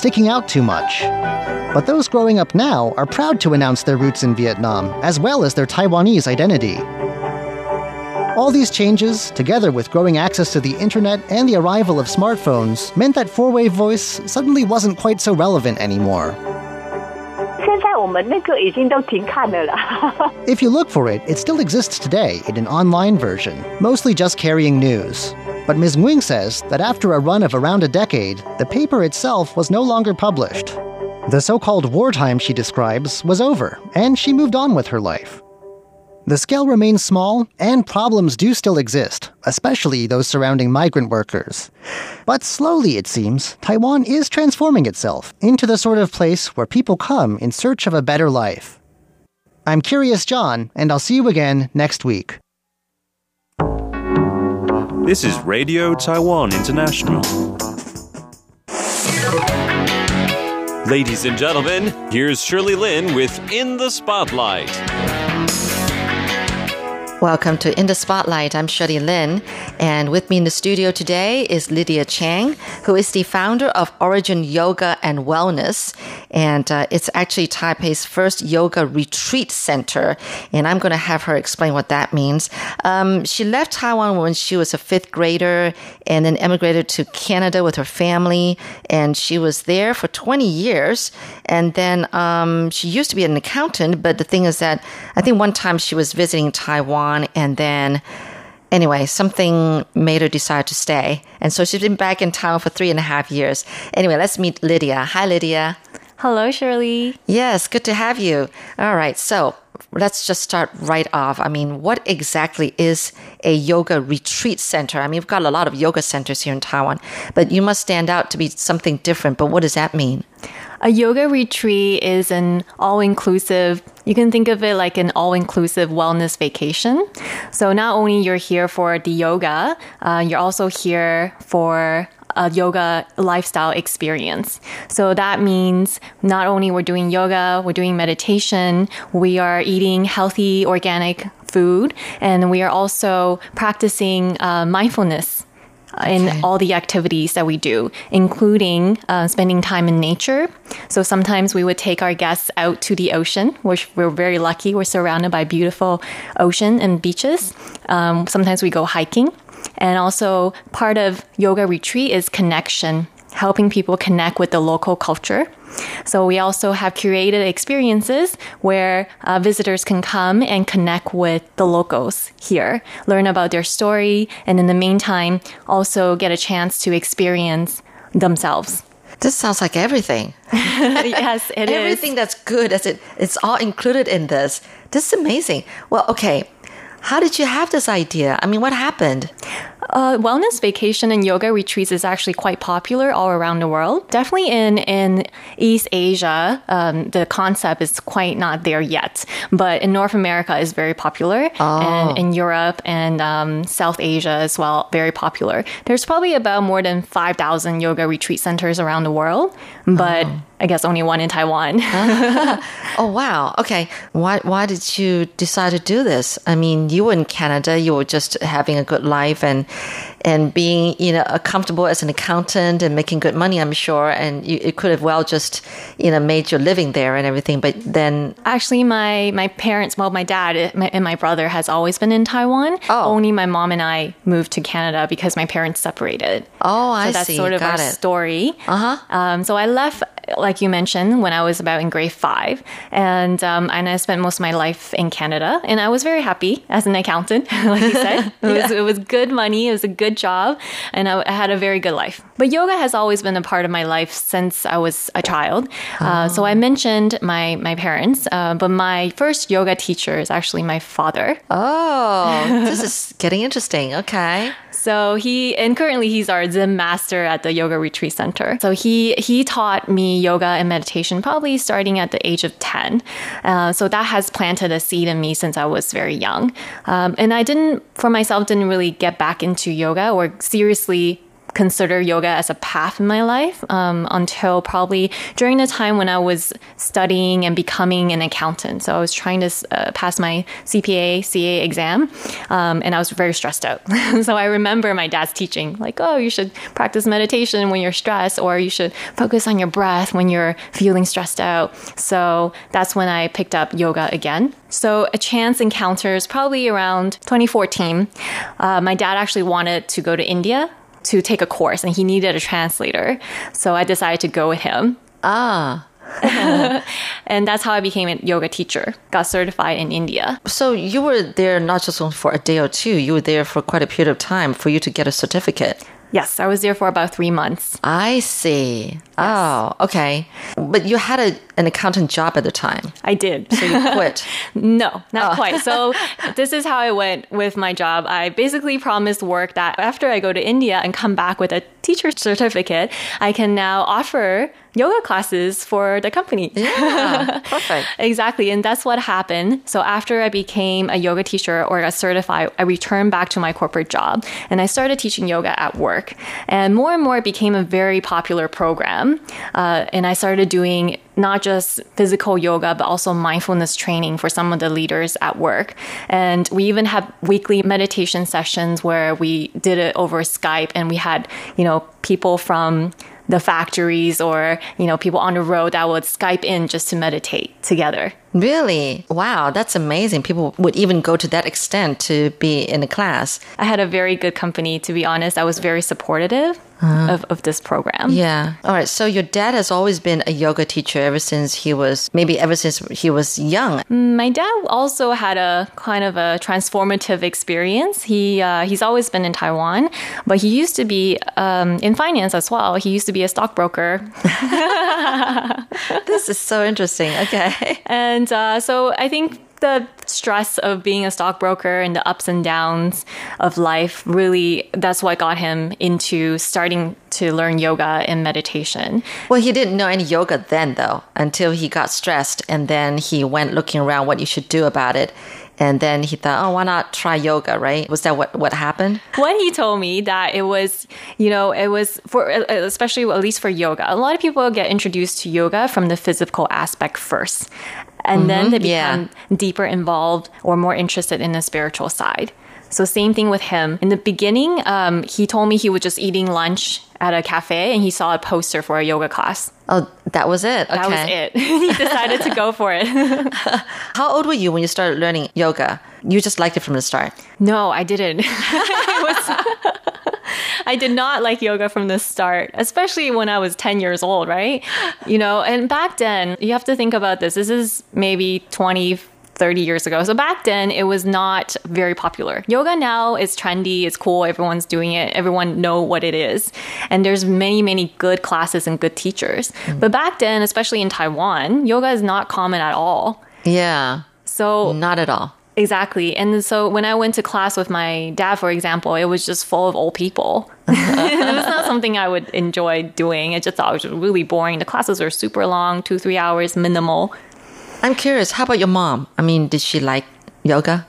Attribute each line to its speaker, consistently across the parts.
Speaker 1: sticking out too much. But those growing up now are proud to announce their roots in Vietnam, as well as their Taiwanese identity. All these changes, together with growing access to the internet and the arrival of smartphones, meant that four way voice suddenly wasn't quite so relevant anymore. If you look for it, it still exists today in an online version, mostly just carrying news. But Ms. Nguyen says that after a run of around a decade, the paper itself was no longer published. The so called wartime she describes was over, and she moved on with her life. The scale remains small, and problems do still exist, especially those surrounding migrant workers. But slowly, it seems, Taiwan is transforming itself into the sort of place where people come in search of a better life. I'm Curious John, and I'll see you again next week.
Speaker 2: This is Radio Taiwan International. Ladies and gentlemen, here's Shirley Lin with In the Spotlight.
Speaker 3: Welcome to In the Spotlight. I'm Shirley Lin, and with me in the studio today is Lydia Chang, who is the founder of Origin Yoga and Wellness, and uh, it's actually Taipei's first yoga retreat center. And I'm going to have her explain what that means. Um, she left Taiwan when she was a fifth grader, and then emigrated to Canada with her family, and she was there for 20 years. And then um, she used to be an accountant, but the thing is that I think one time she was visiting Taiwan on. And then, anyway, something made her decide to stay. And so she's been back in town for three and a half years. Anyway, let's meet Lydia. Hi, Lydia.
Speaker 4: Hello, Shirley.
Speaker 3: Yes, good to have you. All right, so let's just start right off. I mean, what exactly is a yoga retreat center? I mean, we've got a lot of yoga centers here in Taiwan, but you must stand out to be something different. But what does that mean?
Speaker 4: A yoga retreat is an all inclusive, you can think of it like an all inclusive wellness vacation. So not only you're here for the yoga, uh, you're also here for a yoga lifestyle experience. So that means not only we're doing yoga, we're doing meditation, we are eating healthy organic food, and we are also practicing uh, mindfulness in okay. all the activities that we do, including uh, spending time in nature. So sometimes we would take our guests out to the ocean, which we're very lucky. We're surrounded by beautiful ocean and beaches. Um, sometimes we go hiking. And also, part of yoga retreat is connection helping people connect with the local culture. So we also have curated experiences where uh, visitors can come and connect with the locals here, learn about their story, and in the meantime, also get a chance to experience themselves.
Speaker 3: This sounds like everything.
Speaker 4: yes, it
Speaker 3: everything
Speaker 4: is.
Speaker 3: that's good as it it's all included in this. This is amazing. Well, okay. How did you have this idea? I mean, what happened?
Speaker 4: Uh, wellness vacation and yoga retreats is actually quite popular all around the world. Definitely in in East Asia, um, the concept is quite not there yet. But in North America, is very popular, oh. and in Europe and um, South Asia as well, very popular. There's probably about more than five thousand yoga retreat centers around the world, but. Oh. I guess only one in Taiwan.
Speaker 3: oh wow. Okay. Why why did you decide to do this? I mean, you were in Canada, you were just having a good life and and being you know comfortable as an accountant and making good money i'm sure and you it could have well just you know made your living there and everything but then
Speaker 4: actually my my parents well my dad and my brother has always been in taiwan oh. only my mom and i moved to canada because my parents separated
Speaker 3: oh i see.
Speaker 4: so that's
Speaker 3: see
Speaker 4: sort of
Speaker 3: Got
Speaker 4: our
Speaker 3: it.
Speaker 4: story
Speaker 3: uh-huh
Speaker 4: um, so i left like you mentioned when i was about in grade five and um, and i spent most of my life in canada and i was very happy as an accountant like you said it was it was good money it was a good good job and I, I, had a very good life. But yoga has always been a part of my life since I was a child. Oh. Uh, so I mentioned my, my parents, uh, but my first yoga teacher is actually my father.
Speaker 3: Oh, this is getting interesting. Okay.
Speaker 4: So he and currently he's our Zen master at the Yoga Retreat Center. So he he taught me yoga and meditation probably starting at the age of ten. Uh, so that has planted a seed in me since I was very young. Um, and I didn't for myself didn't really get back into yoga or seriously consider yoga as a path in my life um, until probably during the time when I was studying and becoming an accountant. So I was trying to uh, pass my CPA, CA exam, um, and I was very stressed out. so I remember my dad's teaching, like, oh, you should practice meditation when you're stressed, or you should focus on your breath when you're feeling stressed out. So that's when I picked up yoga again. So a chance encounter is probably around 2014. Uh, my dad actually wanted to go to India to take a course and he needed a translator. So I decided to go with him.
Speaker 3: Ah.
Speaker 4: and that's how I became a yoga teacher, got certified in India.
Speaker 3: So you were there not just for a day or two, you were there for quite a period of time for you to get a certificate.
Speaker 4: Yes, I was there for about three months.
Speaker 3: I see. Yes. Oh, okay. But you had a, an accountant job at the time.
Speaker 4: I did.
Speaker 3: So you quit?
Speaker 4: no, not oh. quite. So this is how I went with my job. I basically promised work that after I go to India and come back with a teacher certificate, I can now offer yoga classes for the company.
Speaker 3: Yeah, perfect.
Speaker 4: exactly. And that's what happened. So after I became a yoga teacher or a certified, I returned back to my corporate job and I started teaching yoga at work. And more and more it became a very popular program. Uh, and I started doing not just physical yoga, but also mindfulness training for some of the leaders at work. And we even had weekly meditation sessions where we did it over Skype and we had, you know, people from the factories or, you know, people on the road that would Skype in just to meditate together.
Speaker 3: Really? Wow, that's amazing. People would even go to that extent to be in a class.
Speaker 4: I had a very good company, to be honest. I was very supportive uh, of, of this program.
Speaker 3: Yeah. All right. So your dad has always been a yoga teacher ever since he was, maybe ever since he was young.
Speaker 4: My dad also had a kind of a transformative experience. He, uh, he's always been in Taiwan, but he used to be um, in finance as well. He used to be a stockbroker.
Speaker 3: this is so interesting. Okay.
Speaker 4: And and uh, so I think the stress of being a stockbroker and the ups and downs of life really that's what got him into starting to learn yoga and meditation.
Speaker 3: Well, he didn't know any yoga then though until he got stressed and then he went looking around what you should do about it. And then he thought, oh, why not try yoga, right? Was that what, what happened?
Speaker 4: When he told me that it was, you know, it was for, especially at least for yoga, a lot of people get introduced to yoga from the physical aspect first and mm-hmm, then they become yeah. deeper involved or more interested in the spiritual side. So same thing with him. In the beginning, um, he told me he was just eating lunch at a cafe and he saw a poster for a yoga class.
Speaker 3: Oh, that was it. Okay.
Speaker 4: That was it. he decided to go for it.
Speaker 3: How old were you when you started learning yoga? You just liked it from the start.
Speaker 4: No, I didn't. was, I did not like yoga from the start, especially when I was 10 years old, right? You know, and back then, you have to think about this. This is maybe 20, 30 years ago. So back then, it was not very popular. Yoga now is trendy, it's cool, everyone's doing it, everyone know what it is. And there's many, many good classes and good teachers. Mm. But back then, especially in Taiwan, yoga is not common at all.
Speaker 3: Yeah.
Speaker 4: So
Speaker 3: not at all.
Speaker 4: Exactly. And so when I went to class with my dad, for example, it was just full of old people. it was not something I would enjoy doing. I just thought it was really boring. The classes were super long, two, three hours minimal.
Speaker 3: I'm curious, how about your mom? I mean, did she like yoga?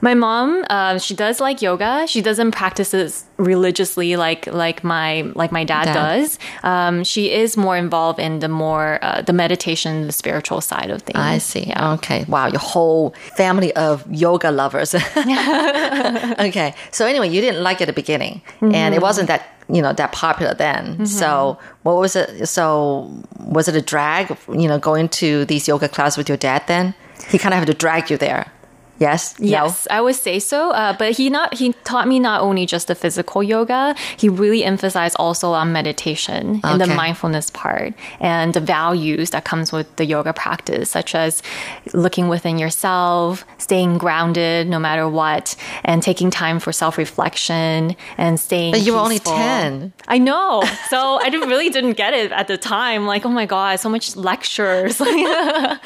Speaker 4: My mom, uh, she does like yoga. She doesn't practice it religiously like like my like my dad, dad. does. Um, she is more involved in the more uh, the meditation, the spiritual side of things.
Speaker 3: I see. Yeah. Okay. Wow, your whole family of yoga lovers. okay. So anyway, you didn't like it at the beginning, mm-hmm. and it wasn't that you know that popular then. Mm-hmm. So what was it? So was it a drag? You know, going to these yoga classes with your dad then? He kind of had to drag you there. Yes.
Speaker 4: Yes, no? I would say so. Uh, but he not he taught me not only just the physical yoga. He really emphasized also on meditation okay. and the mindfulness part and the values that comes with the yoga practice, such as looking within yourself, staying grounded no matter what, and taking time for self reflection and staying.
Speaker 3: But you
Speaker 4: were
Speaker 3: only ten.
Speaker 4: I know. So I didn't, really didn't get it at the time. Like, oh my god, so much lectures. I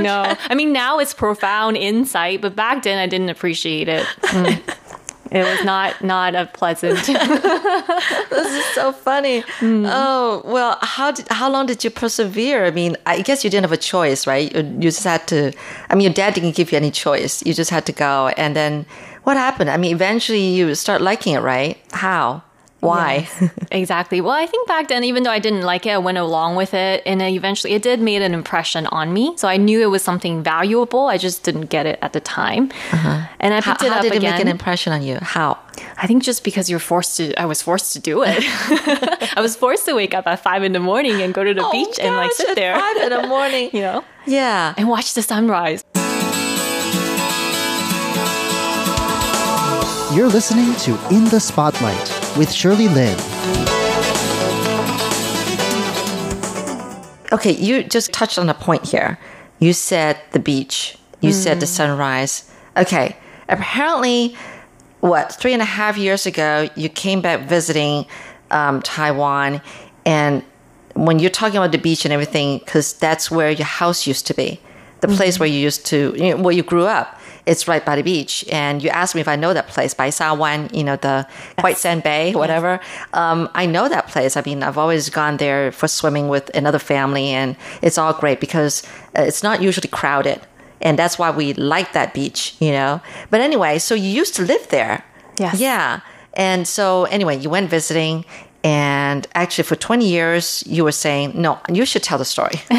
Speaker 4: know. I mean now now it's profound insight, but back then I didn't appreciate it. Mm. It was not not a pleasant.
Speaker 3: this is so funny. Mm. Oh well, how did how long did you persevere? I mean, I guess you didn't have a choice, right? You, you just had to. I mean, your dad didn't give you any choice. You just had to go, and then What happened? I mean, eventually you start liking it, right? How? Why?
Speaker 4: Yes, exactly. Well, I think back then, even though I didn't like it, I went along with it, and then eventually it did made an impression on me. So I knew it was something valuable. I just didn't get it at the time, uh-huh. and I
Speaker 3: how
Speaker 4: picked it
Speaker 3: how
Speaker 4: up
Speaker 3: did it
Speaker 4: again.
Speaker 3: make an impression on you? How?
Speaker 4: I think just because you're forced to, I was forced to do it. I was forced to wake up at five in the morning and go to the
Speaker 3: Oh,
Speaker 4: beach and like
Speaker 3: gosh,
Speaker 4: sit
Speaker 3: at
Speaker 4: there,
Speaker 3: five in the morning.
Speaker 4: you know,
Speaker 3: Yeah.
Speaker 4: and watch the sunrise.
Speaker 1: You're listening to In the Spotlight with Shirley Lin.
Speaker 3: Okay, you just touched on a point here. You said the beach. You said the sunrise. Okay, apparently, what three and a half years ago, you came back visiting um, Taiwan, and when you're talking about the beach and everything, because that's where your house used to be, the place where you used to, you know, where you grew up. It's right by the beach, and you asked me if I know that place, Bai Sha Wan, you know, the White Sand Bay, whatever. Um, I know that place. I mean, I've always gone there for swimming with another family, and it's all great because uh, it's not usually crowded, and that's why we like that beach, you know. But anyway, so you used to live there,
Speaker 4: Yes.
Speaker 3: yeah. And so anyway, you went visiting. And actually, for 20 years, you were saying, no, you should tell the story.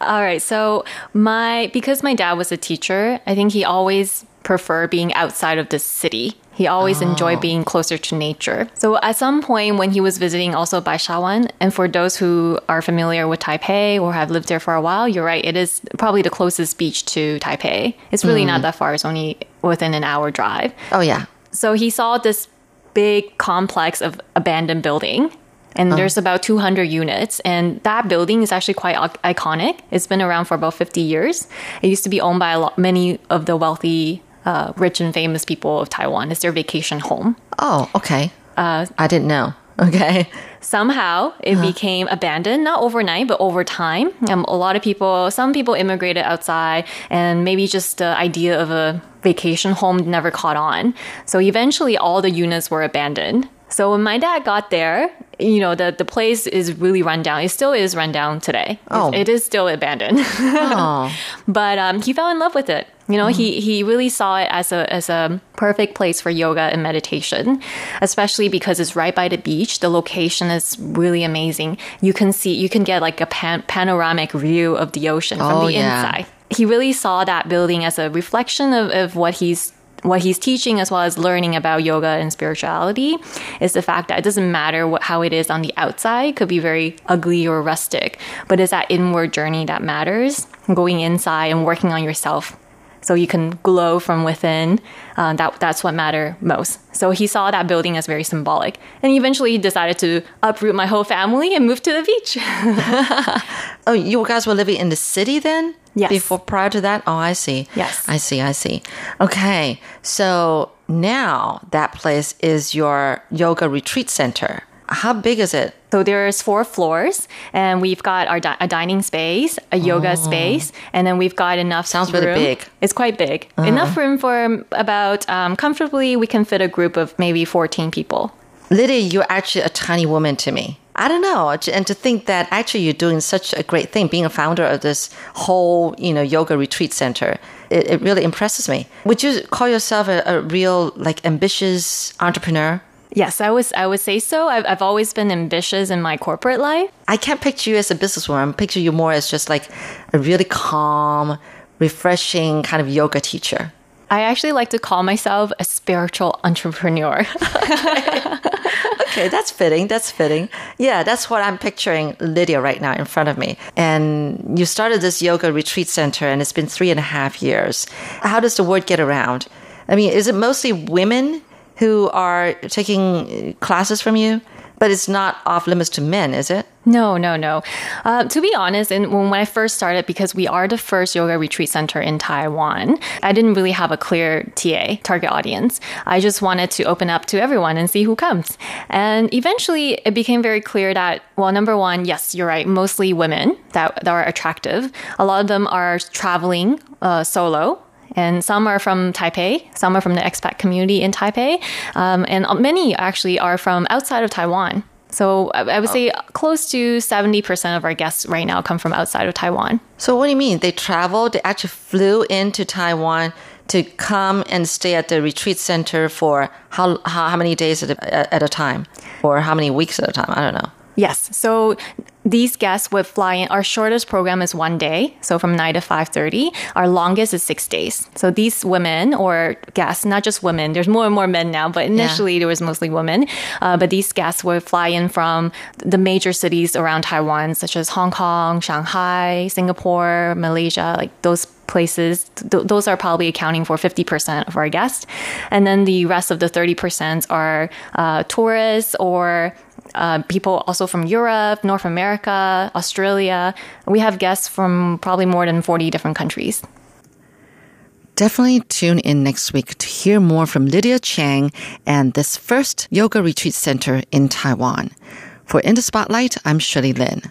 Speaker 4: All right. So my because my dad was a teacher, I think he always preferred being outside of the city. He always enjoyed oh. being closer to nature. So at some point when he was visiting also Bai Sha Wan, and for those who are familiar with Taipei or have lived there for a while, you're right, it is probably the closest beach to Taipei. It's really not mm. that far, it's only within an hour drive.
Speaker 3: oh, yeah.
Speaker 4: So he saw this big complex of abandoned building. And there's about 200 units. And that building is actually quite iconic. It's been around for about 50 years. It used to be owned by a lot, many of the wealthy, uh, rich and famous people of Taiwan. It's their vacation home.
Speaker 3: Oh, okay. Uh, I didn't know. Okay.
Speaker 4: Somehow it became abandoned, not overnight, but over time. Um, a lot of people, some people immigrated outside, and maybe just the idea of a vacation home never caught on. So eventually, all the units were abandoned. So when my dad got there, you know, the, the place is really run down. It still is run down today.
Speaker 3: Oh.
Speaker 4: It is still abandoned.
Speaker 3: Oh,
Speaker 4: but um, he fell in love with it. You know, he he really saw it as a as a perfect place for yoga and meditation, especially because it's right by the beach. The location is really amazing. You can see you can get like a pan- panoramic view of the ocean from
Speaker 3: Oh,
Speaker 4: the
Speaker 3: yeah.
Speaker 4: inside. He really saw that building as a reflection of, of what he's what he's teaching as well as learning about yoga and spirituality is the fact that it doesn't matter what, how it is on the outside could be very ugly or rustic but it's that inward journey that matters going inside and working on yourself. So you can glow from within uh, that, that's what matter most. So he saw that building as very symbolic and eventually he decided to uproot my whole family and move to the beach.
Speaker 3: Oh, you guys were living in the city then?
Speaker 4: Yes.
Speaker 3: Before prior to that? Oh, I see.
Speaker 4: Yes.
Speaker 3: I see. I see. Okay. So now that place is your yoga retreat center. How big is it?
Speaker 4: So there's four floors, and we've got our di- a dining space, a yoga space, and then we've got enough.
Speaker 3: Oh. Sounds really
Speaker 4: room.
Speaker 3: big. Uh-huh.
Speaker 4: It's quite big. Enough room for about um, comfortably. We can fit a group of maybe 14 people.
Speaker 3: Lydia, you're actually a tiny woman to me. I don't know. And to think that actually you're doing such a great thing, being a founder of this whole, you know, yoga retreat center, it, it really impresses me. Would you call yourself a, a real, like, ambitious entrepreneur?
Speaker 4: Yes, I was. I would say so. I've, I've always been ambitious in my corporate life.
Speaker 3: I can't picture you as a businesswoman. I picture you more as just like a really calm, refreshing kind of yoga teacher.
Speaker 4: I actually like to call myself a spiritual entrepreneur.
Speaker 3: Okay, that's fitting. That's fitting. Yeah, that's what I'm picturing Lydia right now in front of me. And you started this yoga retreat center, and it's been three and a half years. How does the word get around? I mean, is it mostly women who are taking classes from you? But it's not off limits to men, is it?
Speaker 4: No, no, no. Uh, to be honest, and when, when I first started, because we are the first yoga retreat center in Taiwan, I didn't really have a clear TA, target audience. I just wanted to open up to everyone and see who comes. And eventually it became very clear that, well, number one, yes, you're right, mostly women that, that are attractive. A lot of them are traveling uh, solo and some are from Taipei, some are from the expat community in Taipei, um, and many actually are from outside of Taiwan. So I, I would say close to 70% of our guests right now come from outside of Taiwan.
Speaker 3: So, what do you mean? They traveled, they actually flew into Taiwan to come and stay at the retreat center for how how, how many days at a, at a time, or how many weeks at a time? I don't know.
Speaker 4: Yes. So these guests would fly in. Our shortest program is one day, so from nine to five thirty. Our longest is six days. So these women or guests, not just women. There's more and more men now, but initially yeah. there was mostly women. Uh, but these guests would fly in from the major cities around Taiwan, such as Hong Kong, Shanghai, Singapore, Malaysia, like those places. Th- those are probably accounting for 50% of our guests. And then the rest of the 30% are uh, tourists or uh, people also from Europe, North America, Australia. We have guests from probably more than 40 different countries.
Speaker 3: Definitely tune in next week to hear more from Lydia Chang and this first yoga retreat center in Taiwan. For In the Spotlight, I'm Shirley Lin.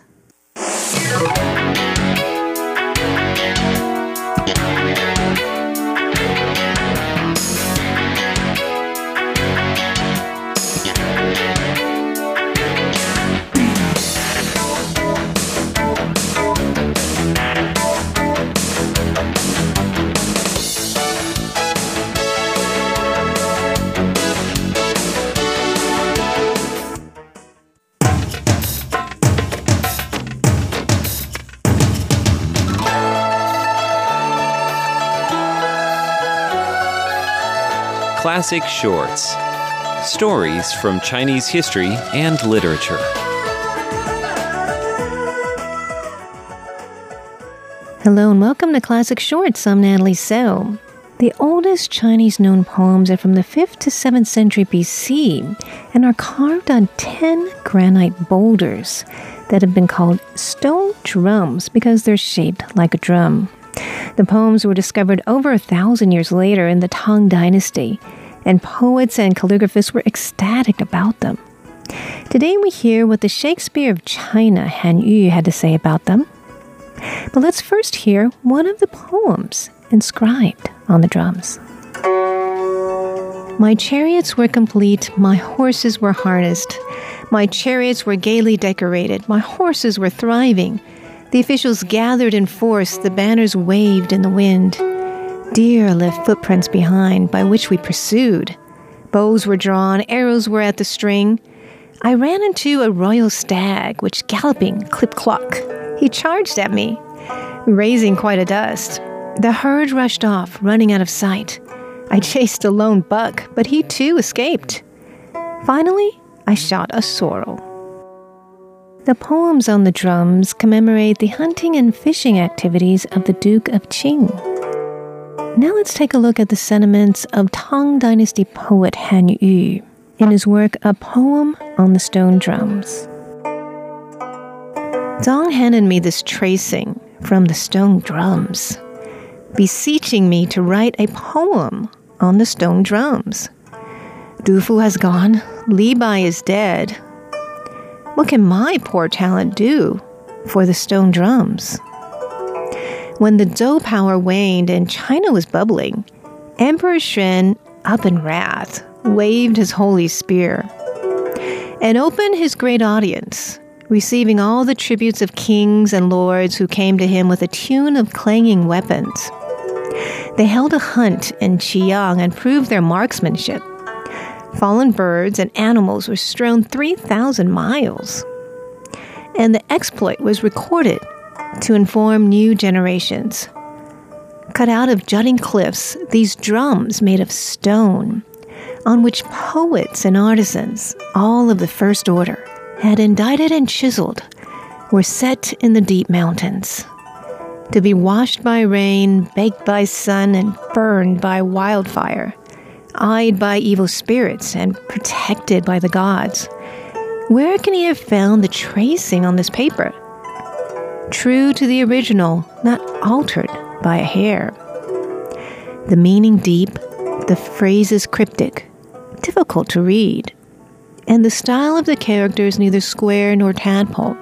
Speaker 2: Classic Shorts Stories from Chinese history and literature.
Speaker 5: Hello and welcome to Classic Shorts. I'm Natalie So. The oldest Chinese known poems are from the 5th to 7th century BC and are carved on 10 granite boulders that have been called stone drums because they're shaped like a drum. The poems were discovered over a thousand years later in the Tang Dynasty, and poets and calligraphists were ecstatic about them. Today we hear what the Shakespeare of China, Han Yu, had to say about them. But let's first hear one of the poems inscribed on the drums. My chariots were complete, my horses were harnessed. My chariots were gaily decorated, my horses were thriving. The officials gathered in force, the banners waved in the wind. Deer left footprints behind by which we pursued. Bows were drawn, arrows were at the string. I ran into a royal stag, which galloping clip clock. He charged at me, raising quite a dust. The herd rushed off, running out of sight. I chased a lone buck, but he too escaped. Finally, I shot a sorrel. The poems on the drums commemorate the hunting and fishing activities of the Duke of Qin. Now let's take a look at the sentiments of Tang Dynasty poet Han Yu in his work A Poem on the Stone Drums. Zhang handed me this tracing from the stone drums, beseeching me to write a poem on the stone drums. Du Fu has gone, Li Bai is dead, what can my poor talent do for the stone drums? When the Zhou power waned and China was bubbling, Emperor Xuan, up in wrath, waved his holy spear and opened his great audience, receiving all the tributes of kings and lords who came to him with a tune of clanging weapons. They held a hunt in Qiang and proved their marksmanship. Fallen birds and animals were strewn 3,000 miles. And the exploit was recorded to inform new generations. Cut out of jutting cliffs, these drums made of stone, on which poets and artisans, all of the first order, had indited and chiseled, were set in the deep mountains. To be washed by rain, baked by sun, and burned by wildfire eyed by evil spirits and protected by the gods. Where can he have found the tracing on this paper? True to the original, not altered by a hair. The meaning deep, the phrases cryptic, difficult to read, and the style of the characters neither square nor tadpole.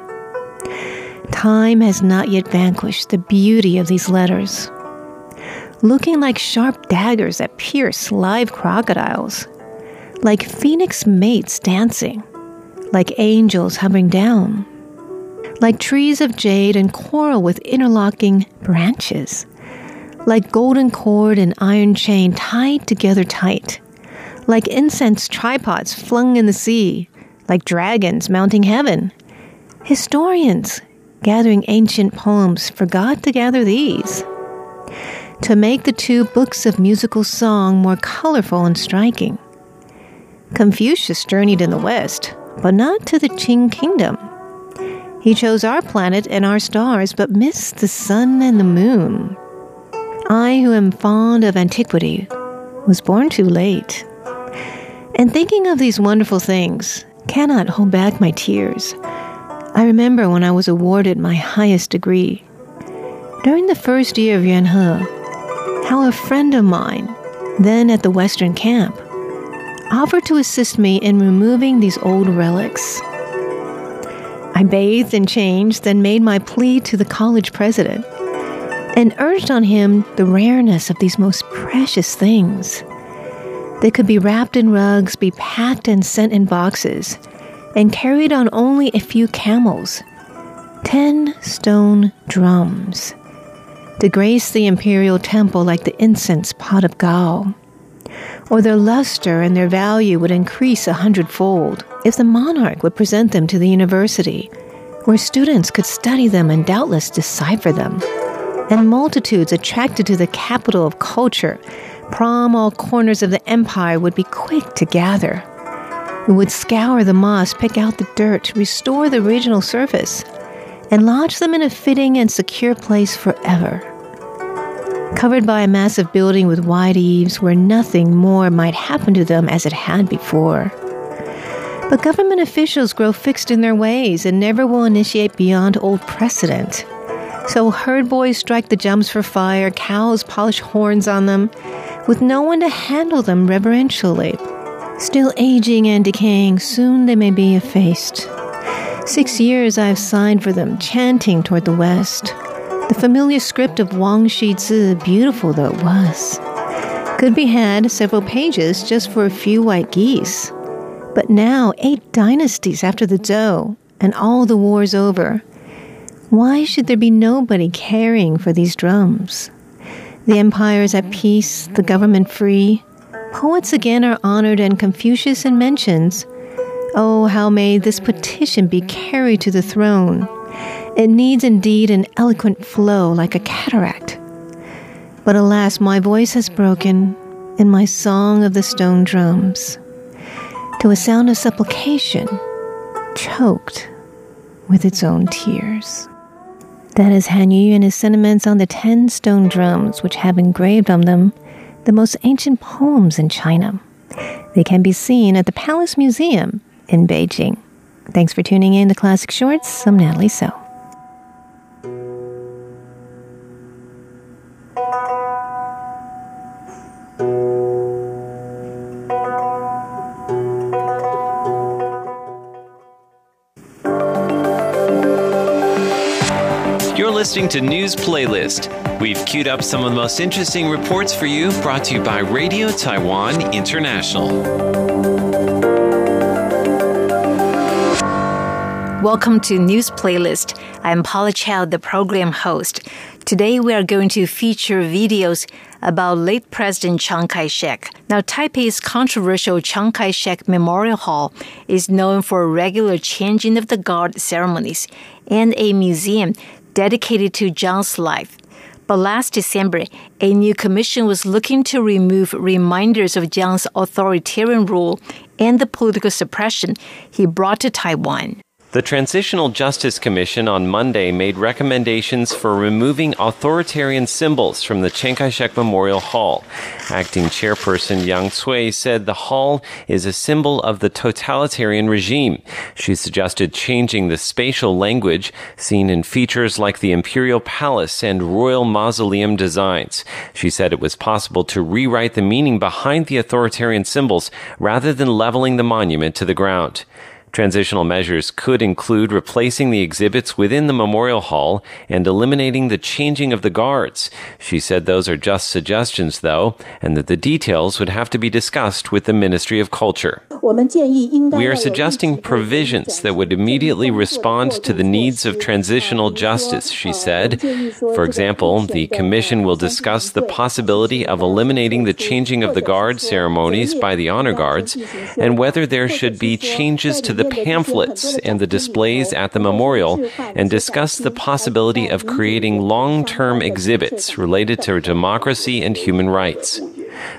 Speaker 5: Time has not yet vanquished the beauty of these letters looking like sharp daggers that pierce live crocodiles, like phoenix mates dancing, like angels hovering down, like trees of jade and coral with interlocking branches, like golden cord and iron chain tied together tight, like incense tripods flung in the sea, like dragons mounting heaven. Historians gathering ancient poems forgot to gather these. To make the two books of musical song more colorful and striking. Confucius journeyed in the West, but not to the Qin kingdom. He chose our planet and our stars, but missed the sun and the moon. I, who am fond of antiquity, was born too late. And thinking of these wonderful things cannot hold back my tears. I remember when I was awarded my highest degree. During the first year of Yuan He, how a friend of mine, then at the Western camp, offered to assist me in removing these old relics. I bathed and changed, then made my plea to the college president and urged on him the rareness of these most precious things. They could be wrapped in rugs, be packed and sent in boxes, and carried on only a few camels. Ten stone drums to grace the imperial temple like the incense pot of Gao or their luster and their value would increase a hundredfold if the monarch would present them to the university, where students could study them and doubtless decipher them. And multitudes attracted to the capital of culture from all corners of the empire would be quick to gather. We would scour the moss, pick out the dirt, restore the original surface, and lodge them in a fitting and secure place forever covered by a massive building with wide eaves where nothing more might happen to them as it had before. But government officials grow fixed in their ways and never will initiate beyond old precedent. So herd boys strike the jumps for fire, cows polish horns on them, with no one to handle them reverentially. Still aging and decaying, soon they may be effaced. Six years I've signed for them, chanting toward the west. The familiar script of Wang Xizhi, beautiful though it was, could be had several pages just for a few white geese. But now, eight dynasties after the Zhou, and all the wars over, why should there be nobody caring for these drums? The empire is at peace, the government free. Poets again are honored, and Confucius in mentions, Oh, how may this petition be carried to the throne? It needs indeed an eloquent flow like a cataract. But alas, my voice has broken in my song of the stone drums to a sound of supplication, choked with its own tears. That is Han Yu and his sentiments on the ten stone drums, which have engraved on them the most ancient poems in China. They can be seen at the Palace Museum in Beijing. Thanks for tuning in to Classic Shorts. I'm Natalie So.
Speaker 2: Listening to News Playlist. We've queued up some of the most interesting reports for you, brought to you by Radio Taiwan International.
Speaker 6: Welcome to News Playlist. I'm Paula Chow, the program host. Today we are going to feature videos about late President Chiang Kai-shek. Now, Taipei's controversial Chiang Kai-shek Memorial Hall is known for regular changing of the guard ceremonies and a museum dedicated to Chiang's life. But last December, a new commission was looking to remove reminders of Chiang's authoritarian rule and the political suppression he brought to Taiwan.
Speaker 2: The Transitional Justice Commission on Monday made recommendations for removing authoritarian symbols from the Chiang Kai-shek Memorial Hall. Acting chairperson Yang Cui said the hall is a symbol of the totalitarian regime. She suggested changing the spatial language seen in features like the Imperial Palace and Royal Mausoleum designs. She said it was possible to rewrite the meaning behind the authoritarian symbols rather than leveling the monument to the ground. Transitional measures could include replacing the exhibits within the memorial hall and eliminating the changing of the guards. She said those are just suggestions, though, and that the details would have to be discussed with the Ministry of Culture. We are suggesting provisions that would immediately respond to the needs of transitional justice, she said. For example, the Commission will discuss the possibility of eliminating the changing of the guard ceremonies by the honor guards and whether there should be changes to the the pamphlets and the displays at the memorial and discussed the possibility of creating long term exhibits related to democracy and human rights.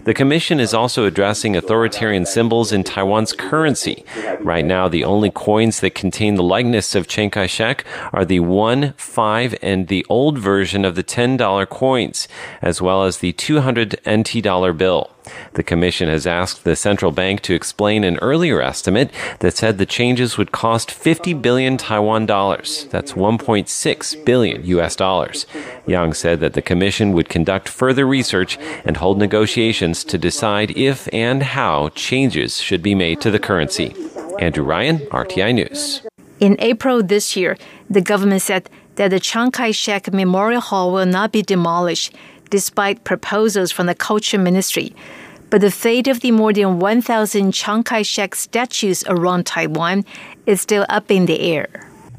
Speaker 2: The commission is also addressing authoritarian symbols in Taiwan's currency. Right now, the only coins that contain the likeness of Chiang Kai shek are the 1, 5, and the old version of the $10 coins, as well as the 200 NT dollar bill. The commission has asked the central bank to explain an earlier estimate that said the changes would cost 50 billion Taiwan dollars. That's 1.6 billion US dollars. Yang said that the commission would conduct further research and hold negotiations to decide if and how changes should be made to the currency. Andrew Ryan, RTI News.
Speaker 6: In April this year, the government said that the Chiang Kai shek Memorial Hall will not be demolished despite proposals from the Culture Ministry. But the fate of the more than 1,000 Chiang Kai shek statues around Taiwan is still up in the air.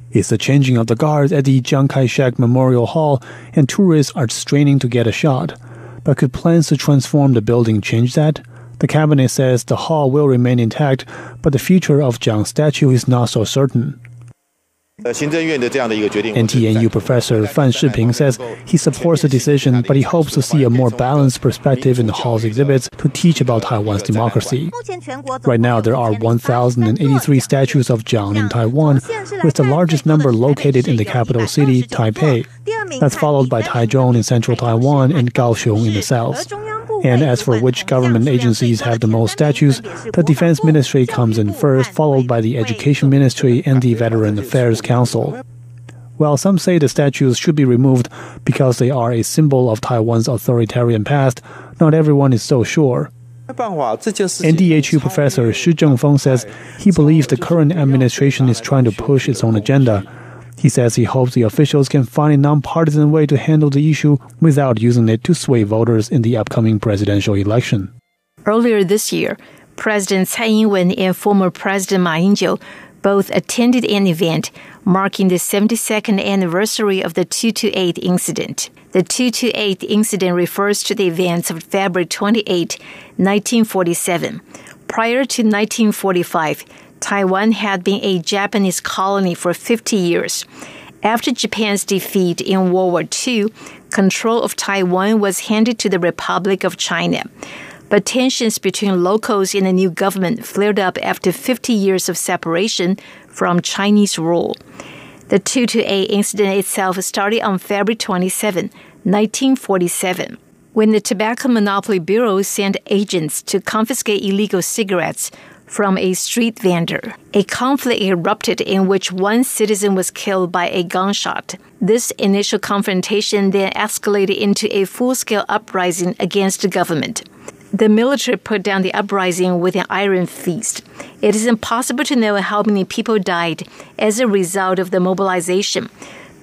Speaker 7: It's the changing of the guards at the Chiang Kai shek Memorial Hall, and tourists are straining to get a shot. But could plans to transform the building change that? The cabinet says the hall will remain intact, but the future of Jiang's statue is not so certain. NTNU professor Fan Shiping says he supports the decision, but he hopes to see a more balanced perspective in the hall's exhibits to teach about Taiwan's democracy. Right now, there are 1,083 statues of Jiang in Taiwan, with the largest number located in the capital city, Taipei. That's followed by Taichung in central Taiwan and Kaohsiung in the south. And as for which government agencies have the most statues, the Defense Ministry comes in first, followed by the Education Ministry and the Veteran Affairs Council. While some say the statues should be removed because they are a symbol of Taiwan's authoritarian past, not everyone is so sure. NTHU professor Shi Zhengfeng says he believes the current administration is trying to push its own agenda he says he hopes the officials can find a nonpartisan way to handle the issue without using it to sway voters in the upcoming presidential election.
Speaker 6: Earlier this year, President Tsai Ing-wen and former President Ma Ying-jeou both attended an event marking the 72nd anniversary of the 228 incident. The 228 incident refers to the events of February 28, 1947. Prior to 1945, Taiwan had been a Japanese colony for 50 years. After Japan's defeat in World War II, control of Taiwan was handed to the Republic of China. But tensions between locals and the new government flared up after 50 years of separation from Chinese rule. The 228 incident itself started on February 27, 1947, when the Tobacco Monopoly Bureau sent agents to confiscate illegal cigarettes from a street vendor. A conflict erupted in which one citizen was killed by a gunshot. This initial confrontation then escalated into a full scale uprising against the government. The military put down the uprising with an iron fist. It is impossible to know how many people died as a result of the mobilization,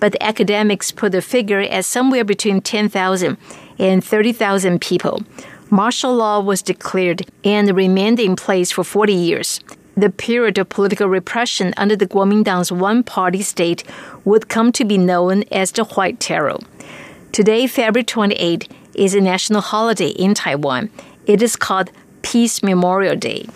Speaker 6: but the academics put the figure as somewhere between 10,000 and 30,000 people martial law was declared and remained in place for 40 years. The period of political repression under the Kuomintang's one party state would come to be known as the White Terror. Today, February 28, is a national holiday in Taiwan. It is called Peace Memorial Day.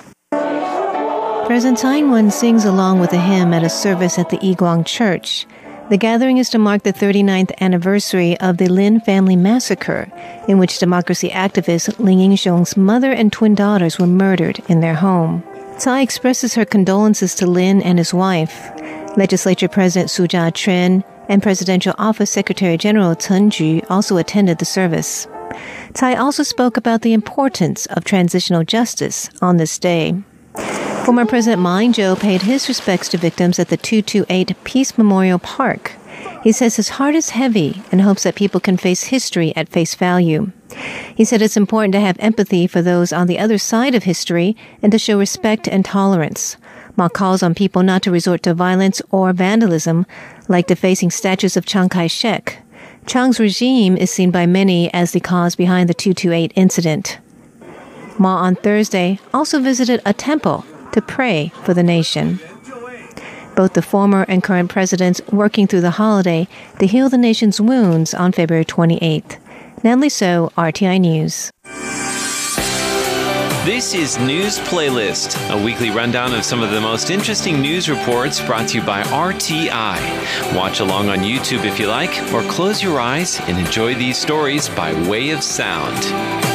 Speaker 5: President Tsai Ing-wen sings along with a hymn at a service at the Yiguang Church. The gathering is to mark the 39th anniversary of the Lin family massacre, in which democracy activist Lin Yixiong's mother and twin daughters were murdered in their home. Tsai expresses her condolences to Lin and his wife. Legislature President Su Jia-chyuan and Presidential Office Secretary General Chen Chu also attended the service. Tsai also spoke about the importance of transitional justice on this day. Former President Ma Ying-jeou paid his respects to victims at the 228 Peace Memorial Park. He says his heart is heavy and hopes that people can face history at face value. He said it's important to have empathy for those on the other side of history and to show respect and tolerance. Ma calls on people not to resort to violence or vandalism, like defacing statues of Chiang Kai shek. Chiang's regime is seen by many as the cause behind the 228 incident. Ma on Thursday also visited a temple to pray for the nation. Both the former and current presidents working through the holiday to heal the nation's wounds on February 28th. Natalie So, RTI News.
Speaker 2: This is News Playlist, a weekly rundown of some of the most interesting news reports brought to you by RTI. Watch along on YouTube if you like, or close your eyes and enjoy these stories by way of sound.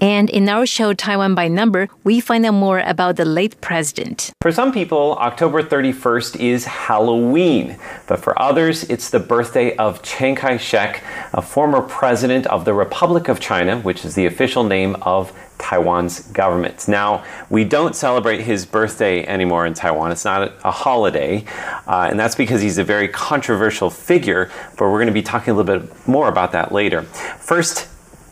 Speaker 6: And in our show, Taiwan by Number, we find out more about the late president.
Speaker 2: For some people, October 31st is Halloween, but for others, it's the birthday of Chiang Kai shek, a former president of the Republic of China, which is the official name of Taiwan's government. Now, we don't celebrate his birthday anymore in Taiwan. It's not a holiday, uh, and that's because he's a very controversial figure, but we're going to be talking a little bit more about that later. First,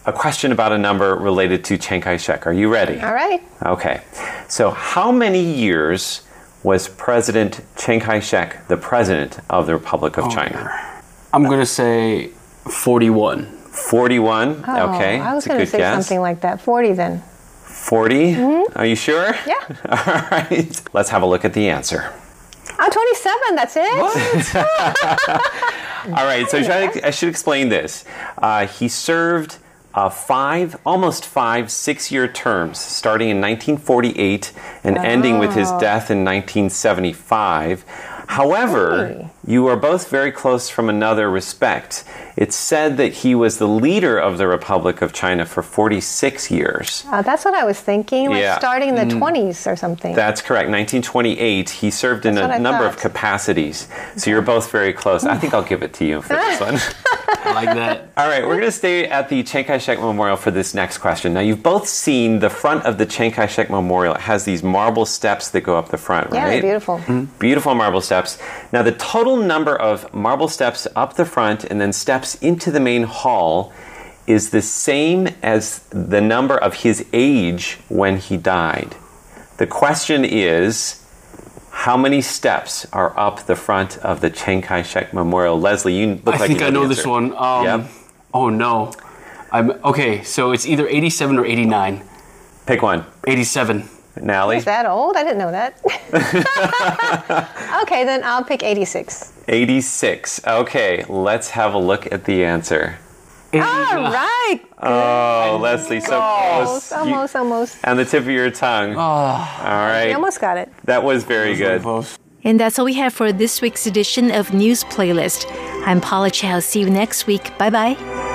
Speaker 2: a question about a number related to Chiang Kai shek. Are you ready?
Speaker 8: All right.
Speaker 2: Okay. So, how many years was President Chiang Kai shek the president of the Republic of oh, China?
Speaker 9: I'm going to say 41.
Speaker 2: 41.
Speaker 8: Oh,
Speaker 2: okay.
Speaker 8: I was going to say
Speaker 2: guess.
Speaker 8: something like that. 40 then.
Speaker 2: 40? Mm-hmm. Are you sure?
Speaker 8: Yeah.
Speaker 2: All right. Let's have a look at the answer.
Speaker 8: I'm 27, that's it?
Speaker 2: All right, so should I, I, should explain this. Uh, he served uh, five, almost five, six year terms, starting in 1948 and oh. ending with his death in 1975. However, you are both very close from another respect. It's said that he was the leader of the Republic of China for 46 years.
Speaker 8: Uh, that's what I was thinking, like yeah. starting in the mm, 20s or something.
Speaker 2: That's correct. 1928, he served in a number thought. of capacities. So you're both very close. I think I'll give it to you for this one.
Speaker 9: I like that.
Speaker 2: All right, we're going to stay at the Chiang Kai shek Memorial for this next question. Now, you've both seen the front of the Chiang Kai shek Memorial. It has these marble steps that go up the front,
Speaker 8: right?
Speaker 2: Yeah,
Speaker 8: beautiful. Mm-hmm.
Speaker 2: Beautiful marble steps. Now, the total number of marble steps up the front and then steps into the main hall is the same as the number of his age when he died. The question is how many steps are up the front of the Chiang Kai shek Memorial? Leslie, you look
Speaker 9: I
Speaker 2: like
Speaker 9: think
Speaker 2: you
Speaker 9: know I know this one. Um, yep. Oh no. I'm okay. So it's either 87 or 89.
Speaker 2: Pick one.
Speaker 9: 87.
Speaker 2: Nally?
Speaker 8: Is that old? I didn't know that. okay, then I'll pick 86.
Speaker 2: 86. Okay, let's have a look at the answer.
Speaker 8: All right.
Speaker 2: Oh, Leslie, so close.
Speaker 8: Almost, you, almost.
Speaker 2: On the tip of your tongue. Oh. All right.
Speaker 8: You almost got it.
Speaker 2: That was very good.
Speaker 6: And that's all we have for this week's edition of News Playlist. I'm Paula Chow. See you next week. Bye bye.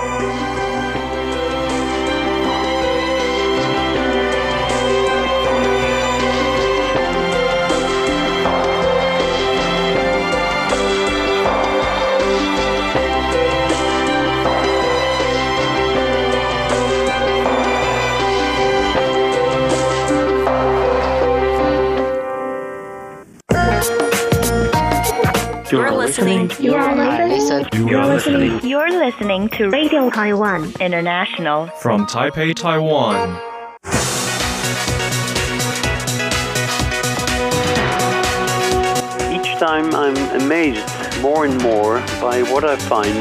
Speaker 10: You're listening. You're listening. You're listening. You're listening to Radio Taiwan International
Speaker 11: from Taipei, Taiwan.
Speaker 12: Each time I'm amazed more and more by what I find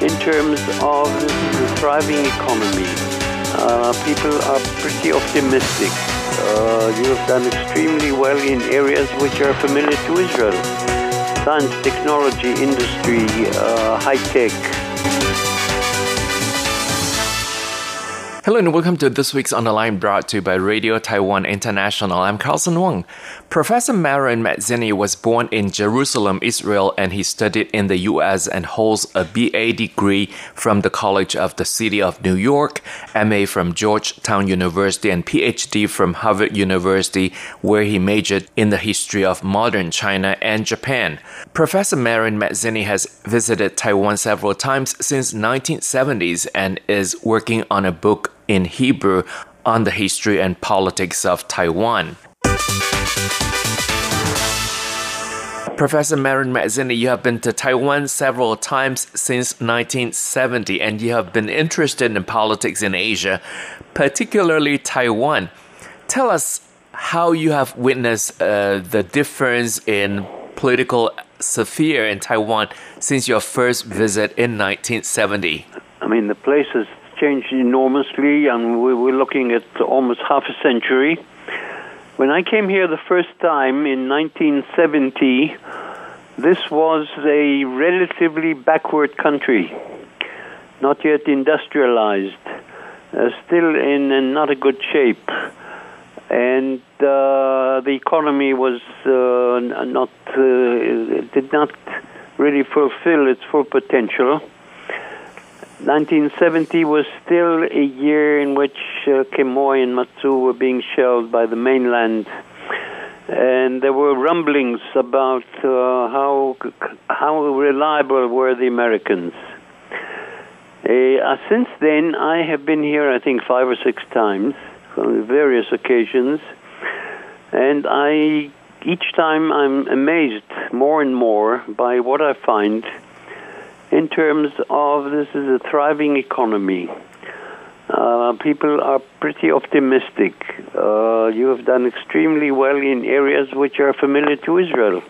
Speaker 12: in terms of the thriving economy. Uh, people are pretty optimistic. Uh, you have done extremely well in areas which are familiar to Israel science, technology, industry, uh, high tech.
Speaker 13: Hello and welcome to this week's On the Line brought to you by Radio Taiwan International. I'm Carlson Wong. Professor Meron Medzini was born in Jerusalem, Israel, and he studied in the U.S. and holds a BA degree from the College of the City of New York, MA from Georgetown University, and PhD from Harvard University, where he majored in the history of modern China and Japan. Professor Meron Medzini has visited Taiwan several times since 1970s and is working on a book in Hebrew on the history and politics of Taiwan. Professor Meron Medzini, you have been to Taiwan several times since 1970, and you have been interested in politics in Asia, particularly Taiwan. Tell us how you have witnessed uh, the difference in political sphere in Taiwan since your first visit in 1970.
Speaker 12: I mean, the place has changed enormously, and we were looking at almost half a century. When I came here the first time in 1970, this was a relatively backward country, not yet industrialized, uh, still in, not a good shape and uh, the economy was uh, not uh, did not really fulfill its full potential. 1970 was still a year in which uh, and Matsu were being shelled by the mainland, and there were rumblings about uh, how how reliable were the Americans. Uh, since then, I have been here, I think, five or six times on various occasions, and I each time I'm amazed more and more by what I find in terms of this is a thriving economy. Uh, people are pretty optimistic. Uh, you have done extremely well in areas which are familiar to Israel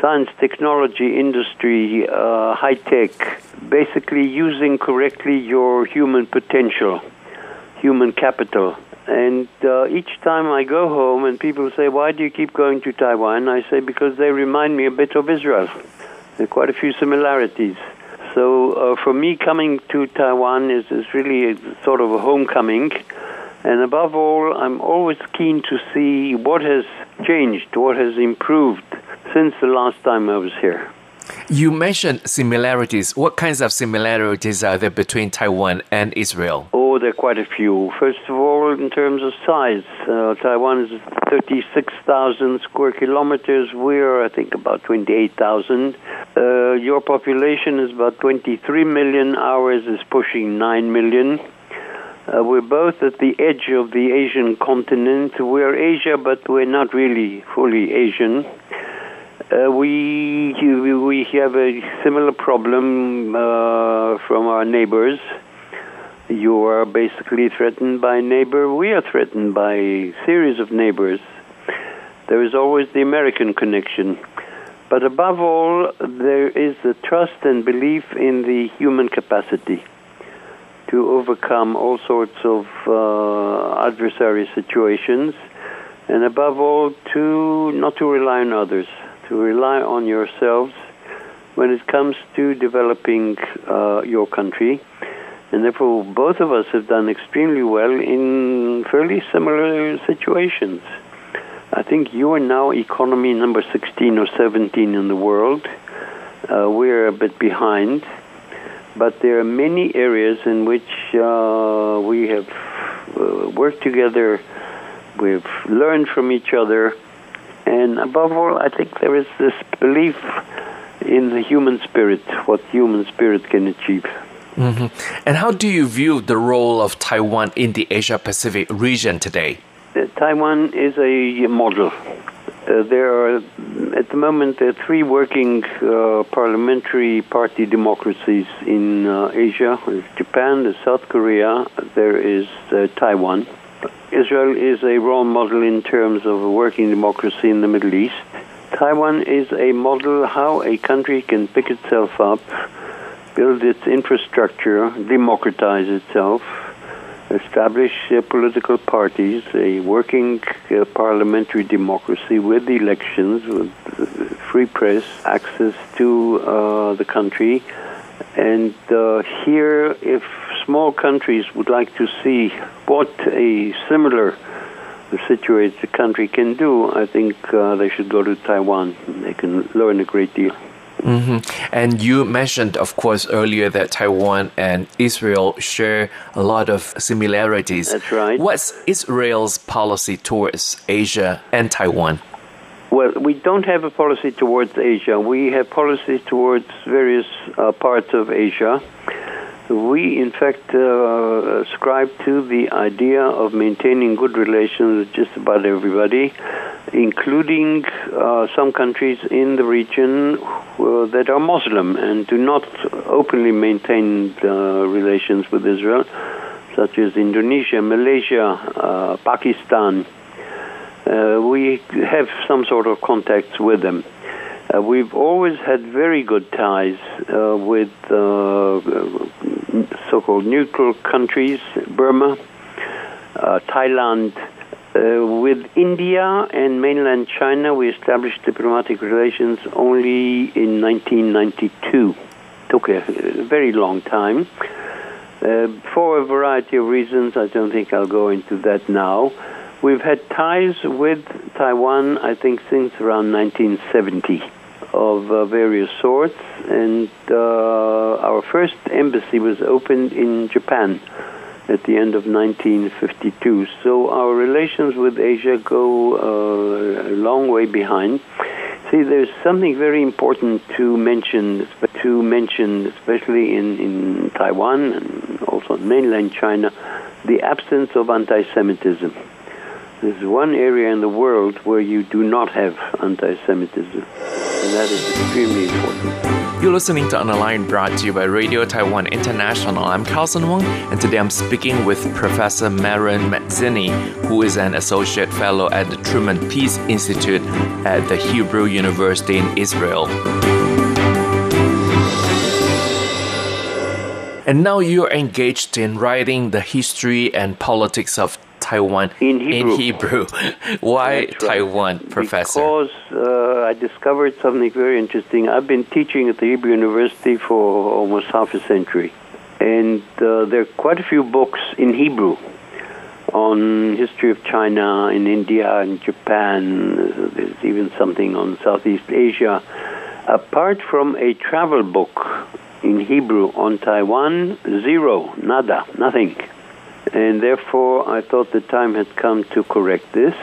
Speaker 12: science, technology, industry, uh, high tech, basically using correctly your human potential, human capital. And uh, each time I go home and people say, Why do you keep going to Taiwan? I say, Because they remind me a bit of Israel. There are quite a few similarities. So uh, for me, coming to Taiwan is, is really a, sort of a homecoming. And above all, I'm always keen to see what has changed, what has improved since the last time I was here.
Speaker 13: You mentioned similarities. What kinds of similarities are there between Taiwan and Israel?
Speaker 12: Oh, there are quite a few. First of all, in terms of size, uh, Taiwan is 36,000 square kilometers. We're, I think, about 28,000. Uh, your population is about 23 million. Ours is pushing 9 million. Uh, we're both at the edge of the Asian continent. We're Asia, but we're not really fully Asian. Uh, we we have a similar problem uh, from our neighbors. You are basically threatened by neighbor. We are threatened by a series of neighbors. There is always the American connection. But above all, there is the trust and belief in the human capacity to overcome all sorts of uh, adversary situations, and above all, to not to rely on others to rely on yourselves when it comes to developing uh, your country. And therefore, both of us have done extremely well in fairly similar situations. I think you are now economy number 16 or 17 in the world. Uh, we're a bit behind. But there are many areas in which uh, we have uh, worked together, we've learned from each other, and above all, I think there is this belief in the human spirit, what human spirit can achieve.
Speaker 13: Mm-hmm. And how do you view the role of Taiwan in the Asia Pacific region today?
Speaker 12: Taiwan is a model. Uh, there are, at the moment, there are three working uh, parliamentary party democracies in uh, Asia. There's Japan, there's South Korea, there is uh, Taiwan. Israel is a role model in terms of a working democracy in the Middle East. Taiwan is a model how a country can pick itself up, build its infrastructure, democratize itself, establish uh, political parties, a working uh, parliamentary democracy with elections, with uh, free press, access to uh, the country. And uh, here, if small countries would like to see what a similar situated country can do, I think uh, they should go to Taiwan. They can learn a great deal.
Speaker 13: Mm-hmm. And you mentioned, of course, earlier that Taiwan and Israel share a lot of similarities.
Speaker 12: That's right.
Speaker 13: What's Israel's policy towards Asia and Taiwan?
Speaker 12: Well, we don't have a policy towards Asia. We have policies towards various uh, parts of Asia. We, in fact, uh, ascribe to the idea of maintaining good relations with just about everybody, including uh, some countries in the region uh, that are Muslim and do not openly maintain uh, relations with Israel, such as Indonesia, Malaysia, uh, Pakistan. Uh, we have some sort of contacts with them. Uh, we've always had very good ties uh, with uh, so-called neutral countries, Burma, uh, Thailand. Uh, with India and mainland China, we established diplomatic relations only in 1992. Took a, a very long time. Uh, for a variety of reasons, I don't think I'll go into that now. We've had ties with Taiwan, I think, since around 1970 of uh, various sorts, and uh, our first embassy was opened in Japan at the end of 1952. So our relations with Asia go uh, a long way behind. See, there's something very important to mention, to mention, especially in, in Taiwan and also in mainland China, the absence of anti-Semitism. There's one area in the world where you do not have anti-Semitism, and that is extremely important.
Speaker 13: You're listening to the brought to you by Radio Taiwan International. I'm Carlson Wong, and today I'm speaking with Professor Meron Medzini, who is an associate fellow at the Truman Peace Institute at the Hebrew University in Israel. And now you're engaged in writing the history and politics of Taiwan
Speaker 12: in Hebrew.
Speaker 13: In Hebrew. Why
Speaker 12: That's
Speaker 13: Taiwan. Professor?
Speaker 12: Because uh, I discovered something very interesting. I've been teaching at the Hebrew University for almost half a century, and uh, there are quite a few books in Hebrew on history of China in India and Japan. There's even something on Southeast Asia. Apart from a travel book in Hebrew on Taiwan, zero, nada, nothing and therefore I thought the time had come to correct this.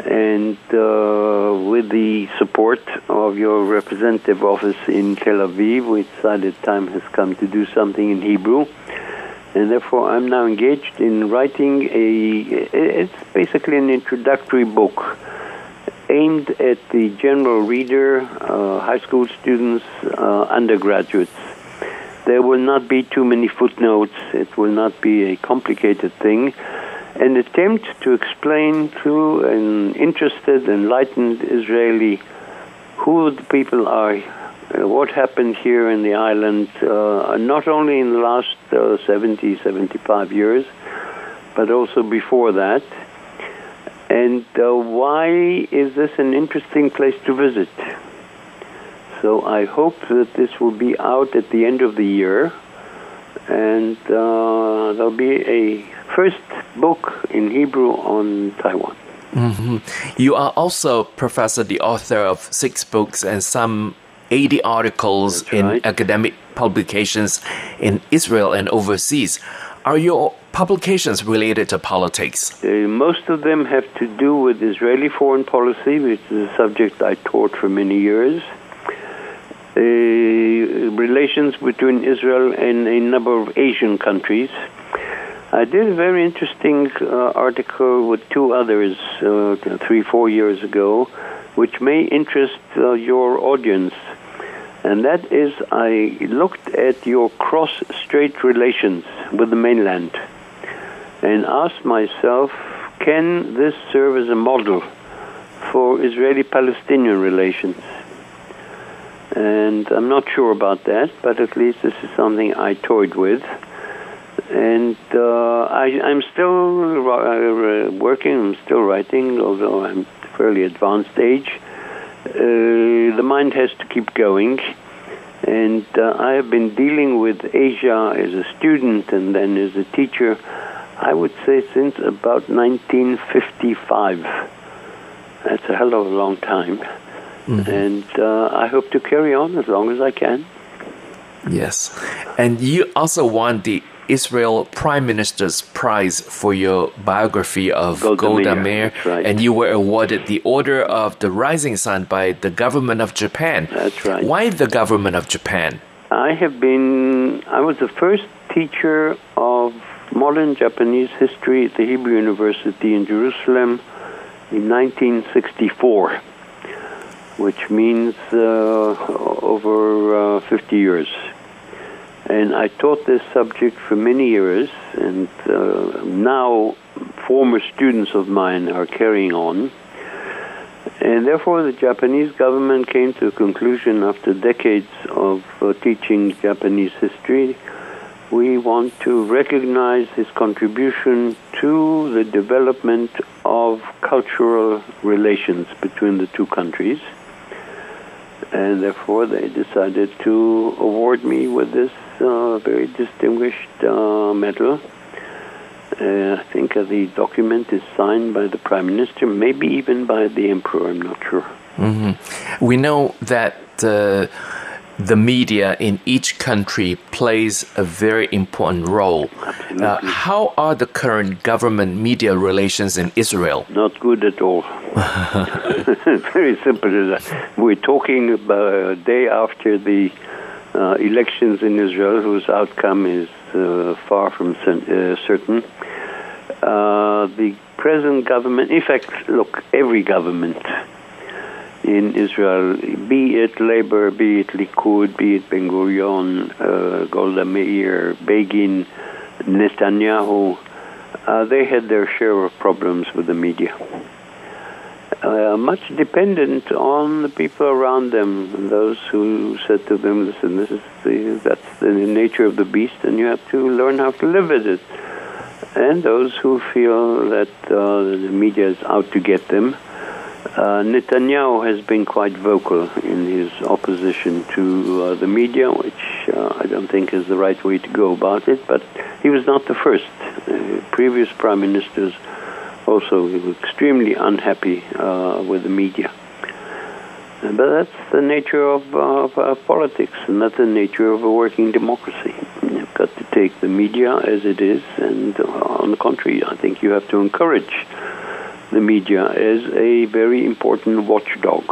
Speaker 12: And uh, with the support of your representative office in Tel Aviv, we decided time has come to do something in Hebrew. And therefore, I'm now engaged in writing a. It's basically an introductory book aimed at the general reader, uh, high school students, uh, undergraduates there will not be too many footnotes. It will not be a complicated thing. An attempt to explain to an interested, enlightened Israeli who the people are, uh, what happened here in the island, uh, not only in the last uh, 70, 75 years, but also before that. And uh, why is this an interesting place to visit? So I hope that this will be out at the end of the year, and uh, there'll be a first book in Hebrew on Taiwan.
Speaker 13: Mm-hmm. You are also, Professor, the author of six books and some 80 articles
Speaker 12: That's
Speaker 13: in
Speaker 12: right.
Speaker 13: academic publications in Israel and overseas. Are your publications related to politics?
Speaker 12: Uh, most of them have to do with Israeli foreign policy, which is a subject I taught for many years. Uh, relations between Israel and a number of Asian countries. I did a very interesting uh, article with two others uh, three, four years ago, which may interest uh, your audience. And that is, I looked at your cross strait relations with the mainland and asked myself, can this serve as a model for Israeli Palestinian relations? And I'm not sure about that, but at least this is something I toyed with. And uh, I, am still uh, working, I'm still writing, although I'm fairly advanced age. Uh, the mind has to keep going. And uh, I have been dealing with Asia as a student and then as a teacher, I would say since about 1955. That's a hell of a long time. Mm-hmm. And uh, I hope to carry on as long as I can.
Speaker 13: Yes. And you also won the Israel Prime Minister's Prize for your biography of
Speaker 12: Golda,
Speaker 13: Golda
Speaker 12: Meir,
Speaker 13: Meir.
Speaker 12: right.
Speaker 13: And you were awarded the Order of the Rising Sun by the government of Japan.
Speaker 12: That's right.
Speaker 13: Why the government of Japan?
Speaker 12: I have been, I was the first teacher of modern Japanese history at the Hebrew University in Jerusalem in 1964, which means uh, over uh, 50 years. And I taught this subject for many years, and uh, now former students of mine are carrying on. And therefore, the Japanese government came to a conclusion after decades of uh, teaching Japanese history. We want to recognize his contribution to the development of cultural relations between the two countries. And therefore, they decided to award me with this uh, very distinguished uh, medal. Uh, I think the document is signed by the Prime Minister, maybe even by the Emperor, I'm not sure.
Speaker 13: Mm-hmm. We know that uh, the media in each country plays a very important role. Uh, how are the current government media relations in Israel?
Speaker 12: Not good at all. very simple. We're talking about a day after the uh, elections in Israel, whose outcome is uh, far from uh, certain. Uh, the present government, in fact, look, every government in Israel, be it Labour, be it Likud, be it Ben Gurion, uh, Golda Meir, Begin, Netanyahu, uh, they had their share of problems with the media. Uh, much dependent on the people around them, those who said to them, "Listen, this is the, that's the nature of the beast, and you have to learn how to live with it." And those who feel that uh, the media is out to get them, uh, Netanyahu has been quite vocal in his opposition to uh, the media, which uh, I don't think is the right way to go about it, but he was not the first. Uh, previous prime ministers also were extremely unhappy uh, with the media. Uh, but that's the nature of, of politics, and that's the nature of a working democracy. You've got to take the media as it is, and on the contrary, I think you have to encourage the media as a very important watchdog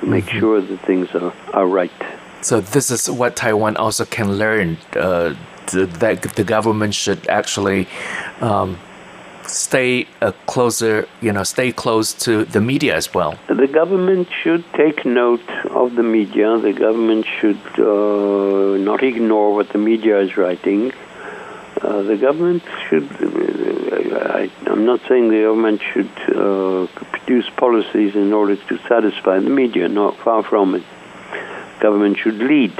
Speaker 12: to make mm-hmm. sure that things are, are right.
Speaker 13: So this is what Taiwan also can learn. Uh, that the government should actually um, stay uh, closer, you know, stay close to the media as well.
Speaker 12: The government should take note of the media. The government should uh, not ignore what the media is writing. Uh, the government should. Uh, I, am not saying the government should uh, produce policies in order to satisfy the media. Not far from it. Government should lead,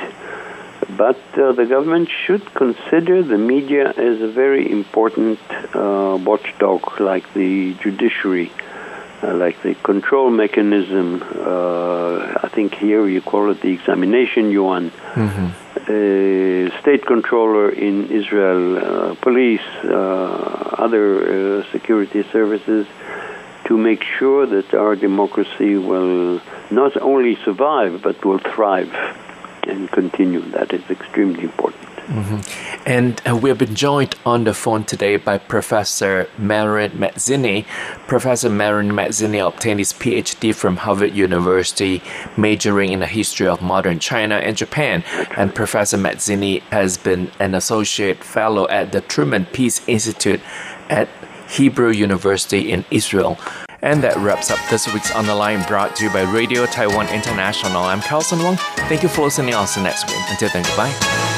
Speaker 12: but uh, the government should consider the media as a very important uh, watchdog, like the judiciary. Uh, like the control mechanism. I think here you call it the examination yuan. Mm-hmm. Uh, state controller in Israel, uh, police, uh, other security services, to make sure that our democracy will not only survive but will thrive and continue. That is extremely important.
Speaker 13: Mm-hmm. And uh, we have been joined on the phone today by Professor Meron Medzini. Professor Meron Medzini obtained his PhD from Harvard University, majoring in the history of modern China and Japan. And Professor Medzini has been an associate fellow at the Truman Peace Institute at Hebrew University in Israel. And that wraps up this week's On the Line brought to you by Radio Taiwan International. I'm Carlson Wong. Thank you for listening. I'll see you next week. Until then, goodbye.